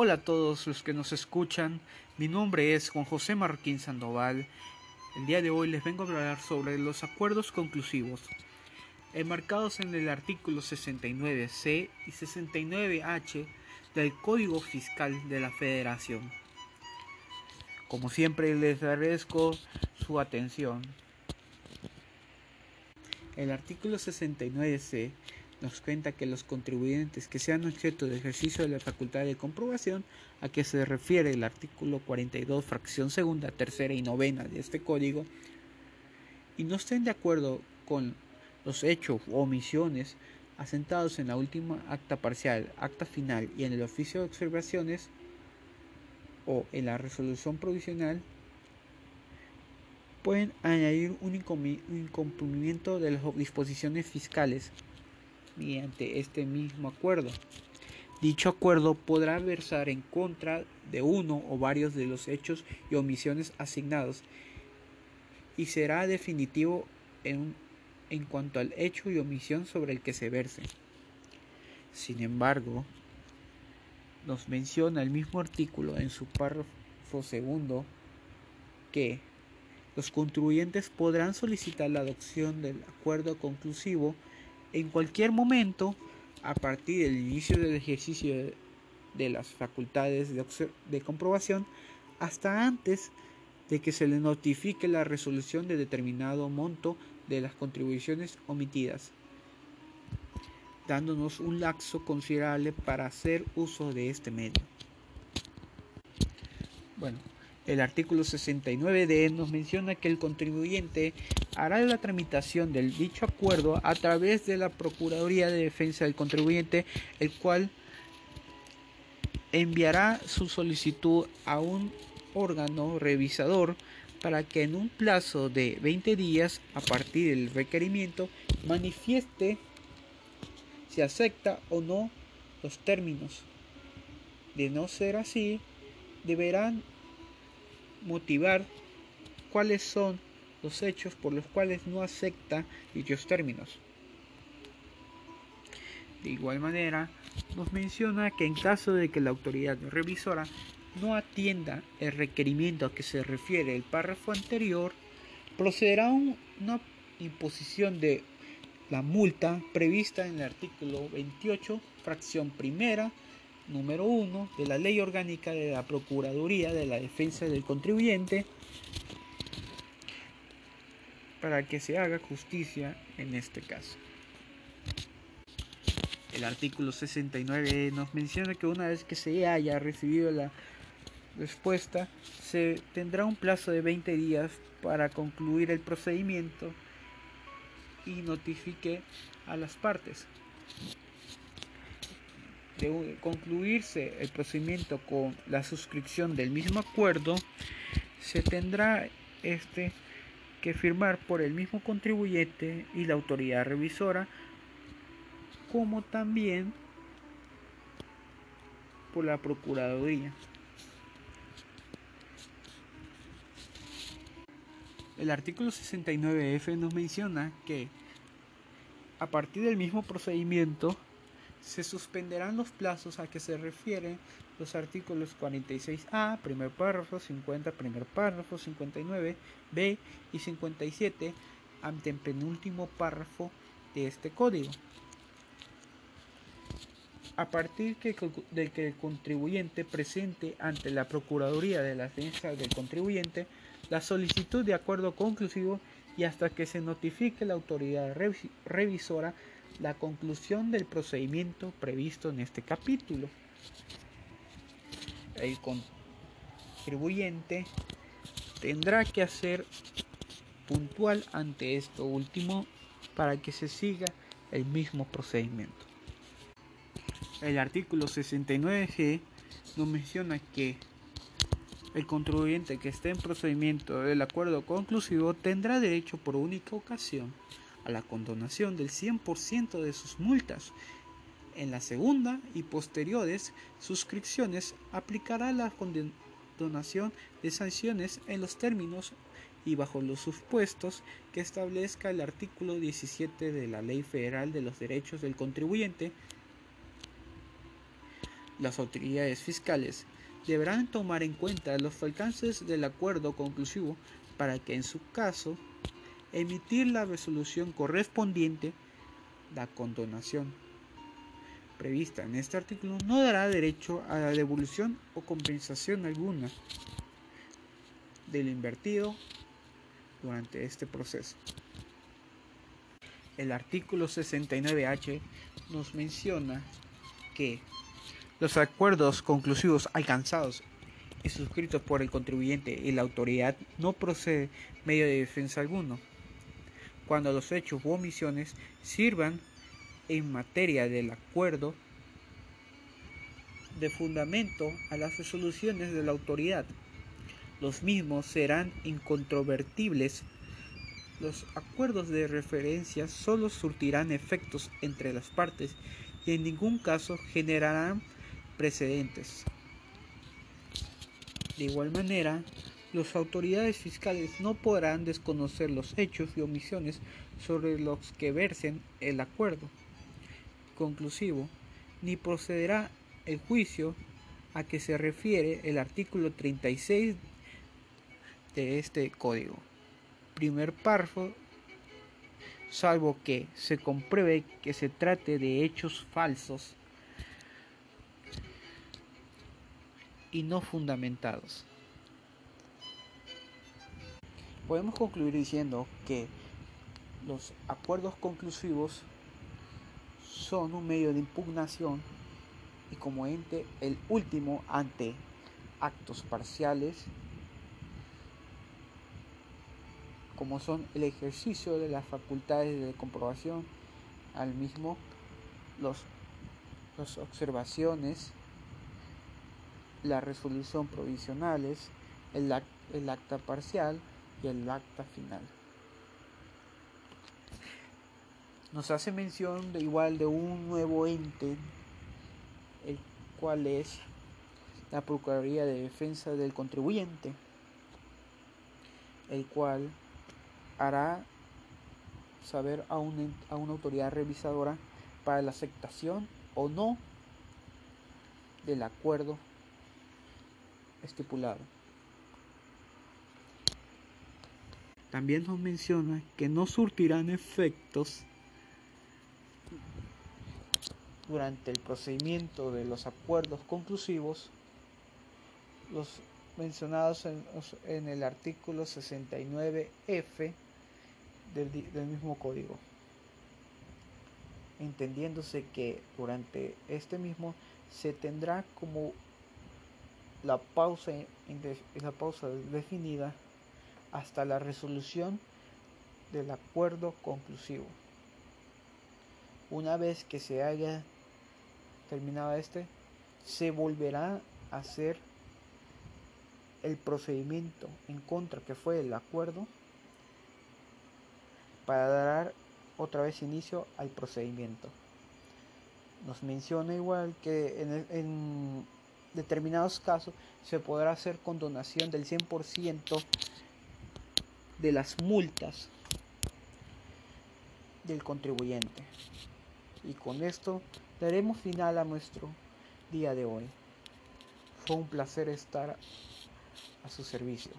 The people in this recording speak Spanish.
Hola a todos los que nos escuchan, mi nombre es Juan José Marquín Sandoval. El día de hoy les vengo a hablar sobre los acuerdos conclusivos, enmarcados en el artículo 69C y 69H del Código Fiscal de la Federación. Como siempre les agradezco su atención. El artículo 69C nos cuenta que los contribuyentes que sean objeto de ejercicio de la facultad de comprobación a que se refiere el artículo 42 fracción segunda, tercera y novena de este código y no estén de acuerdo con los hechos o omisiones asentados en la última acta parcial, acta final y en el oficio de observaciones o en la resolución provisional pueden añadir un incumplimiento de las disposiciones fiscales mediante este mismo acuerdo. Dicho acuerdo podrá versar en contra de uno o varios de los hechos y omisiones asignados y será definitivo en, en cuanto al hecho y omisión sobre el que se verse. Sin embargo, nos menciona el mismo artículo en su párrafo segundo que los contribuyentes podrán solicitar la adopción del acuerdo conclusivo en cualquier momento a partir del inicio del ejercicio de las facultades de, comprobación hasta antes de que se le notifique la resolución de determinado monto de las contribuciones omitidas, dándonos un laxo considerable para hacer uso de este medio. Bueno, el artículo 69D nos menciona que el contribuyente hará la tramitación del dicho acuerdo a través de la Procuraduría de Defensa del Contribuyente, el cual enviará su solicitud a un órgano revisador para que en un plazo de 20 días a partir del requerimiento manifieste si acepta o no los términos. De no ser así, deberán motivar cuáles son los hechos por los cuales no acepta dichos términos. De igual manera, nos menciona que en caso de que la autoridad revisora no atienda el requerimiento a que se refiere el párrafo anterior, procederá una imposición de la multa prevista en el artículo 28, fracción primera, número 1 de la Ley Orgánica de la Procuraduría de la Defensa del Contribuyente para que se haga justicia en este caso. El artículo 69 nos menciona que una vez que se haya recibido la respuesta, se tendrá un plazo de 20 días para concluir el procedimiento y notifique a las partes. De concluirse el procedimiento con la suscripción del mismo acuerdo, se tendrá este que firmar por el mismo contribuyente y la autoridad revisora, como también por la Procuraduría. El artículo 69F nos menciona que a partir del mismo procedimiento se suspenderán los plazos a que se refieren los artículos 46A, primer párrafo, 50, primer párrafo, 59, B y 57, ante el penúltimo párrafo de este código. A partir de que el contribuyente presente ante la Procuraduría de la Defensa del Contribuyente la solicitud de acuerdo conclusivo y hasta que se notifique la autoridad revisora la conclusión del procedimiento previsto en este capítulo. El contribuyente tendrá que hacer puntual ante esto último para que se siga el mismo procedimiento. El artículo 69G nos menciona que el contribuyente que esté en procedimiento del acuerdo conclusivo tendrá derecho por única ocasión a la condonación del 100% de sus multas. En la segunda y posteriores suscripciones aplicará la condonación de sanciones en los términos y bajo los supuestos que establezca el artículo 17 de la Ley Federal de los Derechos del Contribuyente. Las autoridades fiscales deberán tomar en cuenta los alcances del acuerdo conclusivo para que en su caso emitir la resolución correspondiente la condonación prevista en este artículo no dará derecho a la devolución o compensación alguna del invertido durante este proceso. El artículo 69H nos menciona que los acuerdos conclusivos alcanzados y suscritos por el contribuyente y la autoridad no procede medio de defensa alguno. Cuando los hechos u omisiones sirvan en materia del acuerdo de fundamento a las resoluciones de la autoridad. Los mismos serán incontrovertibles. Los acuerdos de referencia solo surtirán efectos entre las partes y en ningún caso generarán precedentes. De igual manera, las autoridades fiscales no podrán desconocer los hechos y omisiones sobre los que versen el acuerdo conclusivo, ni procederá el juicio a que se refiere el artículo 36 de este código. Primer párrafo, salvo que se compruebe que se trate de hechos falsos y no fundamentados. Podemos concluir diciendo que los acuerdos conclusivos son un medio de impugnación y como ente el último ante actos parciales como son el ejercicio de las facultades de comprobación al mismo las observaciones la resolución provisionales el, el acta parcial y el acta final nos hace mención de igual de un nuevo ente, el cual es la Procuraduría de Defensa del Contribuyente, el cual hará saber a, a una autoridad revisadora para la aceptación o no del acuerdo estipulado. También nos menciona que no surtirán efectos durante el procedimiento de los acuerdos conclusivos, los mencionados en, el artículo 69F del, del mismo código, entendiéndose que durante este mismo se tendrá como la pausa, la pausa definida hasta la resolución del acuerdo conclusivo. Una vez que se haya terminado este, se volverá a hacer el procedimiento en contra que fue el acuerdo para dar otra vez inicio al procedimiento. Nos menciona igual que en, determinados casos se podrá hacer condonación del 100% de las multas del contribuyente. Y con esto daremos final a nuestro día de hoy. Fue un placer estar a su servicio.